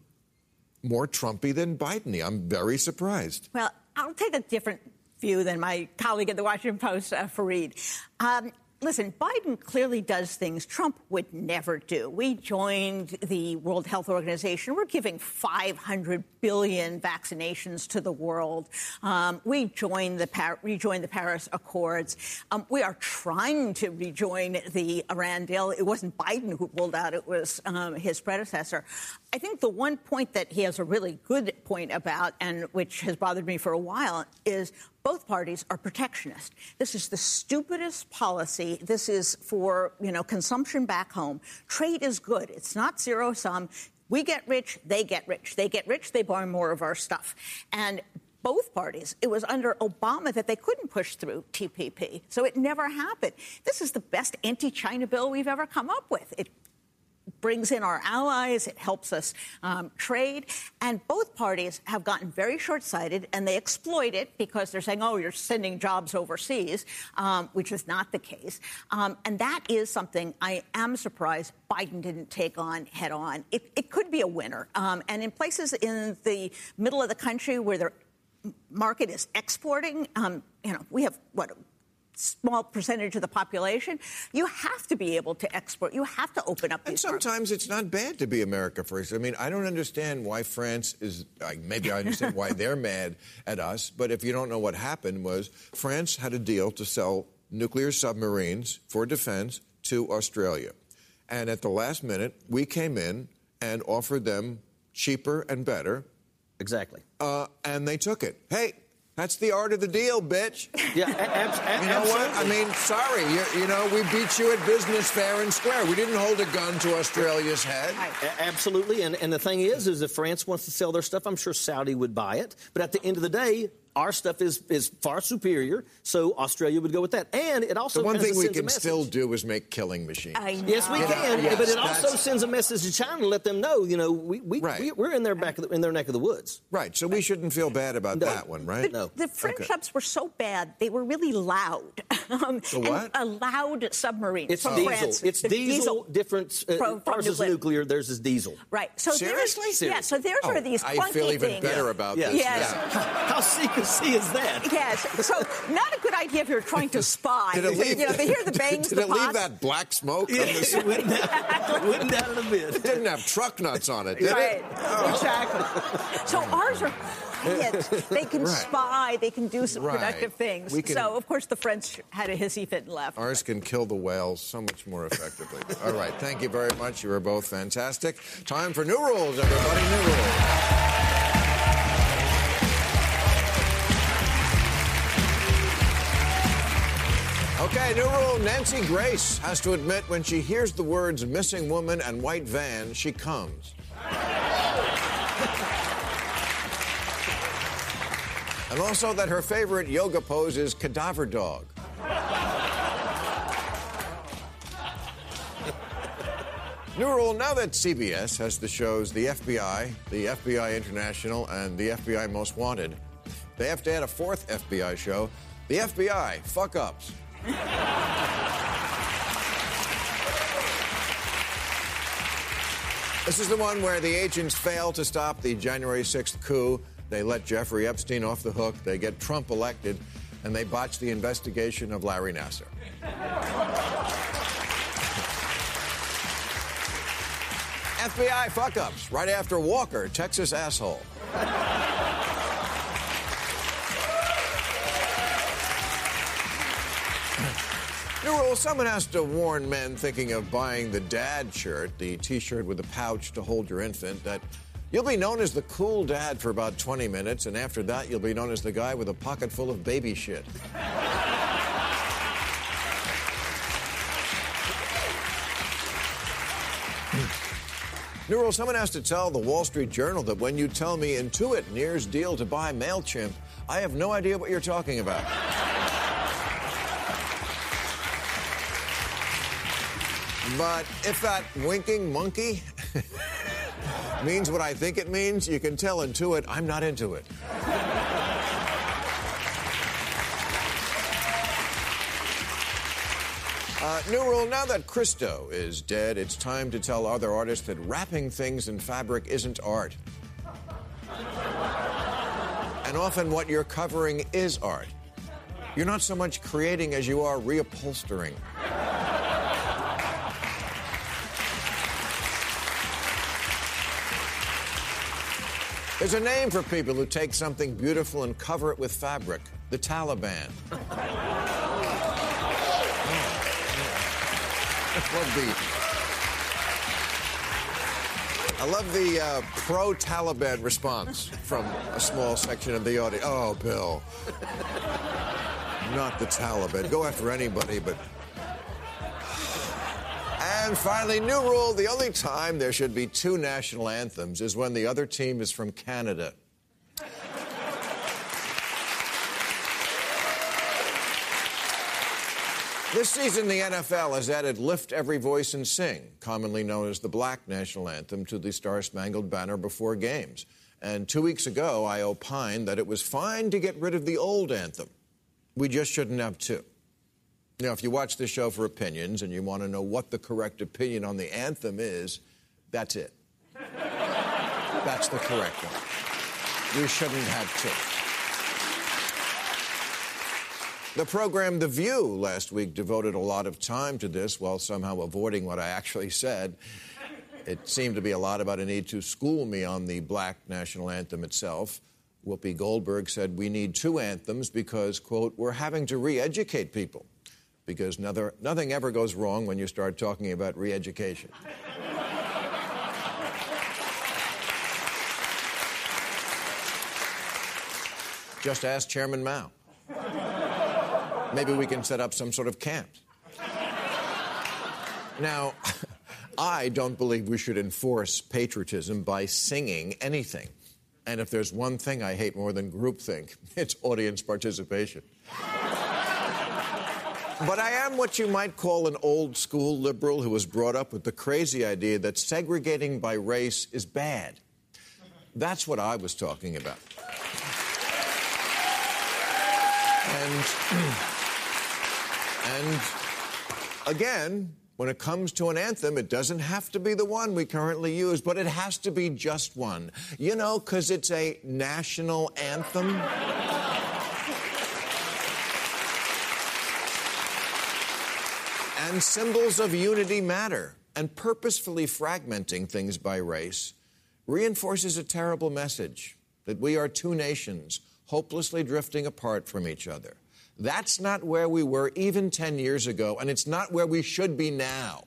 more Trumpy than Bideny. I'm very surprised. Well, I'll take a different view than my colleague at the Washington Post, uh, Fareed. Um, listen, Biden clearly does things Trump would never do. We joined the World Health Organization. We're giving 500 billion vaccinations to the world. Um, we joined the Par- rejoined the Paris Accords. Um, we are trying to rejoin the Iran deal. It wasn't Biden who pulled out; it was um, his predecessor. I think the one point that he has a really good point about, and which has bothered me for a while, is both parties are protectionist. This is the stupidest policy. This is for, you know, consumption back home. Trade is good. It's not zero sum. We get rich, they get rich. They get rich, they buy more of our stuff. And both parties. It was under Obama that they couldn't push through TPP. So it never happened. This is the best anti China bill we've ever come up with. It brings in our allies, it helps us um, trade. And both parties have gotten very short sighted and they exploit it because they're saying, oh, you're sending jobs overseas, um, which is not the case. Um, and that is something I am surprised Biden didn't take on head on. It, it could be a winner. Um, and in places in the middle of the country where the market is exporting, um, you know, we have what small percentage of the population, you have to be able to export. You have to open up. And sometimes markets. it's not bad to be America first. I mean, I don't understand why France is. maybe I understand why they're mad at us, but if you don't know what happened, was France had a deal to sell nuclear submarines for defense to Australia, and at the last minute, we came in and offered them cheaper and better. Exactly. Uh, and they took it. Hey, That's the art of the deal, bitch. Yeah, a- ab- a- You know what? I mean, sorry. You, you know, we beat you at business fair and square. We didn't hold a gun to Australia's head. A- Absolutely, and, and the thing is, is if France wants to sell their stuff, I'm sure Saudi would buy it. But at the end of the day, our stuff is is far superior, so Australia would go with that. And it also The one thing we can still do is make killing machines. I know. Yes, we You know, can, yes, but it also sends a message to China to let them know, you know, we, we, Right. we we're in their back of the, in their neck of the woods. Right, so we shouldn't feel bad about No. that one, right? No. The French Okay. subs were so bad; they were really loud. Um, The and what? A loud submarine. It's from diesel. France. It's The diesel, different. Uh, from- from ours is nuclear. nuclear, theirs is diesel. Right. So Seriously? there's yeah. So there's Oh, are these I clunky feel even things. better about Yeah. this. Yes. now. How secrecy is that? Yes. So not a good idea if you're trying to spy. Did it leave, you know, they hear the bangs, did the it leave that black smoke? on Yeah, the it wouldn't doubt, wouldn't doubt it a bit. It didn't have truck nuts on it, did Right, it? exactly. So ours are quiet. They can Right. spy. They can do some Right. productive things. Can- So of course the French had a hissy fit and left. Ours can kill the whales so much more effectively. All right, thank you very much. You were both fantastic. Time for new rules, everybody. New rules. Okay, new rule. Nancy Grace has to admit when she hears the words missing woman and white van, she comes. and also that her favorite yoga pose is cadaver dog. New rule now that CBS has the shows The FBI, The FBI International, and The FBI Most Wanted, they have to add a fourth FBI show, The FBI Fuck Ups. This is the one where the agents fail to stop the January 6th coup. They let Jeffrey Epstein off the hook, they get Trump elected, and they botch the investigation of Larry Nassar. FBI fuck ups right after Walker, Texas asshole. New rule someone has to warn men thinking of buying the dad shirt, the t shirt with a pouch to hold your infant, that you'll be known as the cool dad for about 20 minutes, and after that, you'll be known as the guy with a pocket full of baby shit. New rule someone has to tell the Wall Street Journal that when you tell me Intuit nears deal to buy MailChimp, I have no idea what you're talking about. But if that winking monkey means what I think it means, you can tell Intuit I'm not into it. Uh, new rule now that Christo is dead, it's time to tell other artists that wrapping things in fabric isn't art. And often what you're covering is art. You're not so much creating as you are reupholstering. There's a name for people who take something beautiful and cover it with fabric the Taliban. I love the, I love the uh, pro Taliban response from a small section of the audience. Oh, Bill. Not the Taliban. Go after anybody, but. And finally, new rule the only time there should be two national anthems is when the other team is from Canada. This season, the NFL has added Lift Every Voice and Sing, commonly known as the Black National Anthem, to the Star Spangled Banner before games. And two weeks ago, I opined that it was fine to get rid of the old anthem. We just shouldn't have two. Now, if you watch this show for opinions and you want to know what the correct opinion on the anthem is, that's it. That's the correct one. We shouldn't have two. The program The View last week devoted a lot of time to this while somehow avoiding what I actually said. It seemed to be a lot about a need to school me on the black national anthem itself. Whoopi Goldberg said we need two anthems because, quote, we're having to re educate people. Because neither, nothing ever goes wrong when you start talking about re education. Just ask Chairman Mao. Maybe we can set up some sort of camp. Now, I don't believe we should enforce patriotism by singing anything. And if there's one thing I hate more than groupthink, it's audience participation. But I am what you might call an old school liberal who was brought up with the crazy idea that segregating by race is bad. That's what I was talking about. And, and again, when it comes to an anthem, it doesn't have to be the one we currently use, but it has to be just one. You know, because it's a national anthem. And symbols of unity matter. And purposefully fragmenting things by race reinforces a terrible message that we are two nations hopelessly drifting apart from each other. That's not where we were even 10 years ago, and it's not where we should be now.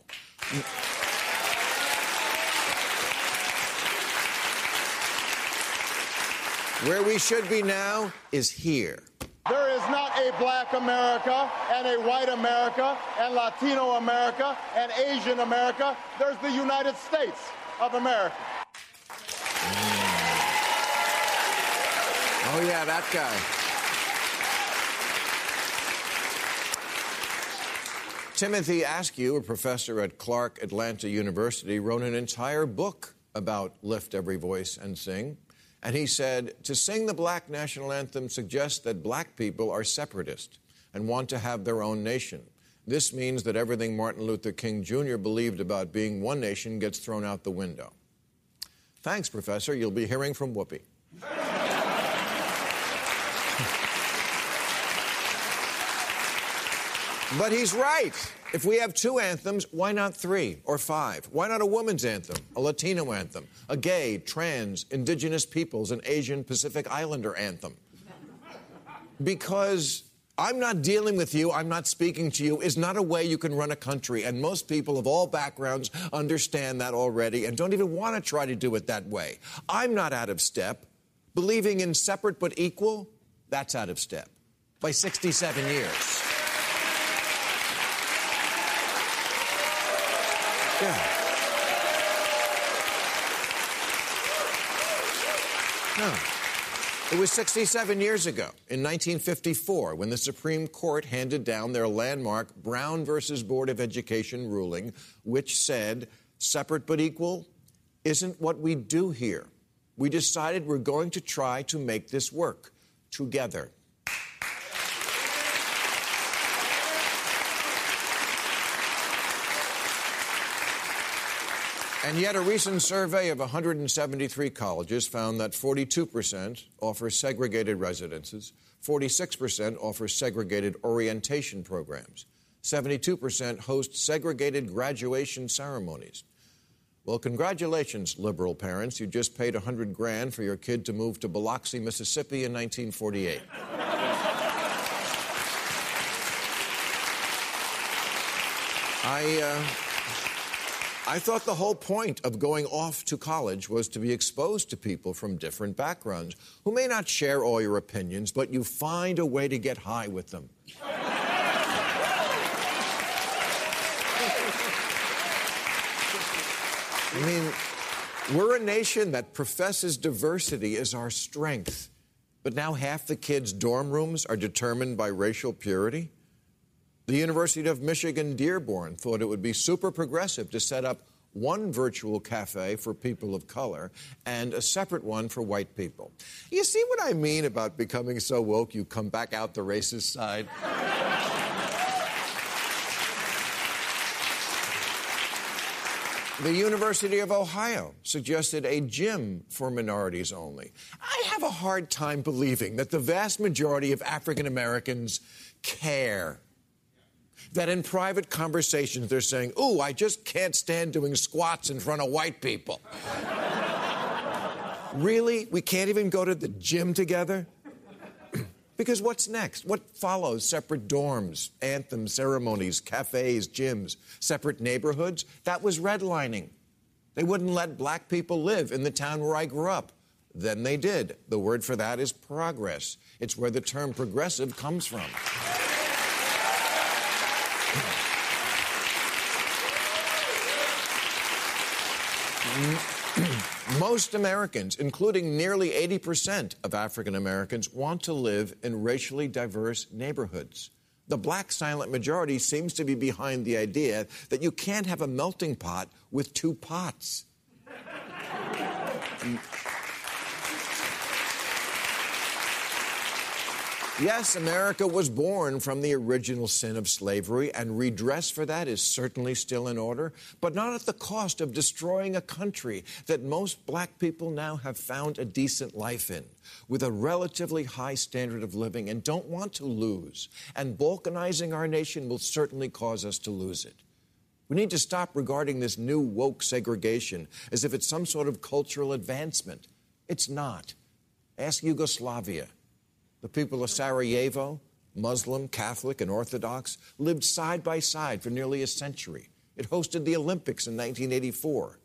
Where we should be now is here. There is not a black America and a white America and Latino America and Asian America. There's the United States of America. Oh, yeah, that guy. Timothy Askew, a professor at Clark Atlanta University, wrote an entire book about Lift Every Voice and Sing. And he said, to sing the black national anthem suggests that black people are separatist and want to have their own nation. This means that everything Martin Luther King Jr. believed about being one nation gets thrown out the window. Thanks, Professor. You'll be hearing from Whoopi. But he's right. If we have two anthems, why not three or five? Why not a woman's anthem, a Latino anthem, a gay, trans, indigenous peoples, and Asian Pacific Islander anthem? Because I'm not dealing with you, I'm not speaking to you, is not a way you can run a country. And most people of all backgrounds understand that already and don't even want to try to do it that way. I'm not out of step. Believing in separate but equal, that's out of step by 67 years. Yeah. No. It was 67 years ago, in 1954, when the Supreme Court handed down their landmark Brown versus Board of Education ruling, which said separate but equal isn't what we do here. We decided we're going to try to make this work together. And yet, a recent survey of 173 colleges found that 42% offer segregated residences, 46% offer segregated orientation programs, 72% host segregated graduation ceremonies. Well, congratulations, liberal parents. You just paid 100 grand for your kid to move to Biloxi, Mississippi in 1948. I. Uh, I thought the whole point of going off to college was to be exposed to people from different backgrounds who may not share all your opinions, but you find a way to get high with them. I mean, we're a nation that professes diversity as our strength, but now half the kids' dorm rooms are determined by racial purity. The University of Michigan Dearborn thought it would be super progressive to set up one virtual cafe for people of color and a separate one for white people. You see what I mean about becoming so woke you come back out the racist side? The University of Ohio suggested a gym for minorities only. I have a hard time believing that the vast majority of African Americans care that in private conversations they're saying, Ooh, I just can't stand doing squats in front of white people. really? We can't even go to the gym together? because what's next? What follows? Separate dorms, anthems, ceremonies, cafes, gyms, separate neighborhoods? That was redlining. They wouldn't let black people live in the town where I grew up. Then they did. The word for that is progress. It's where the term progressive comes from. Most Americans, including nearly 80% of African Americans, want to live in racially diverse neighborhoods. The black silent majority seems to be behind the idea that you can't have a melting pot with two pots. Yes, America was born from the original sin of slavery, and redress for that is certainly still in order, but not at the cost of destroying a country that most black people now have found a decent life in, with a relatively high standard of living, and don't want to lose. And balkanizing our nation will certainly cause us to lose it. We need to stop regarding this new woke segregation as if it's some sort of cultural advancement. It's not. Ask Yugoslavia. The people of Sarajevo, Muslim, Catholic, and Orthodox, lived side by side for nearly a century. It hosted the Olympics in 1984.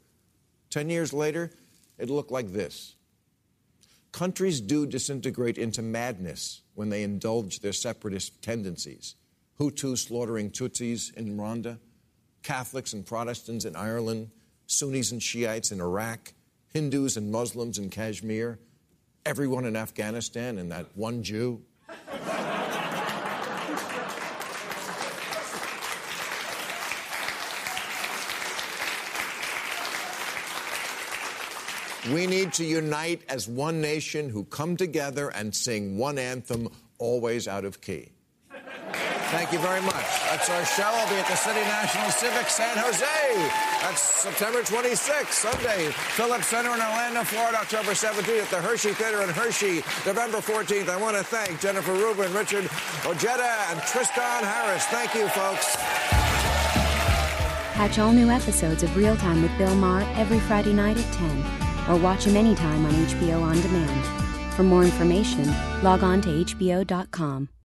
Ten years later, it looked like this. Countries do disintegrate into madness when they indulge their separatist tendencies. Hutus slaughtering Tutsis in Rwanda, Catholics and Protestants in Ireland, Sunnis and Shiites in Iraq, Hindus and Muslims in Kashmir, everyone in Afghanistan and that one Jew. We need to unite as one nation who come together and sing one anthem, always out of key. Thank you very much. That's our show. I'll be at the City National Civic San Jose. That's September 26th, Sunday. Phillips Center in Orlando, Florida, October 17th. At the Hershey Theater in Hershey, November 14th. I want to thank Jennifer Rubin, Richard Ojeda, and Tristan Harris. Thank you, folks. Catch all new episodes of Real Time with Bill Maher every Friday night at 10, or watch him anytime on HBO On Demand. For more information, log on to HBO.com.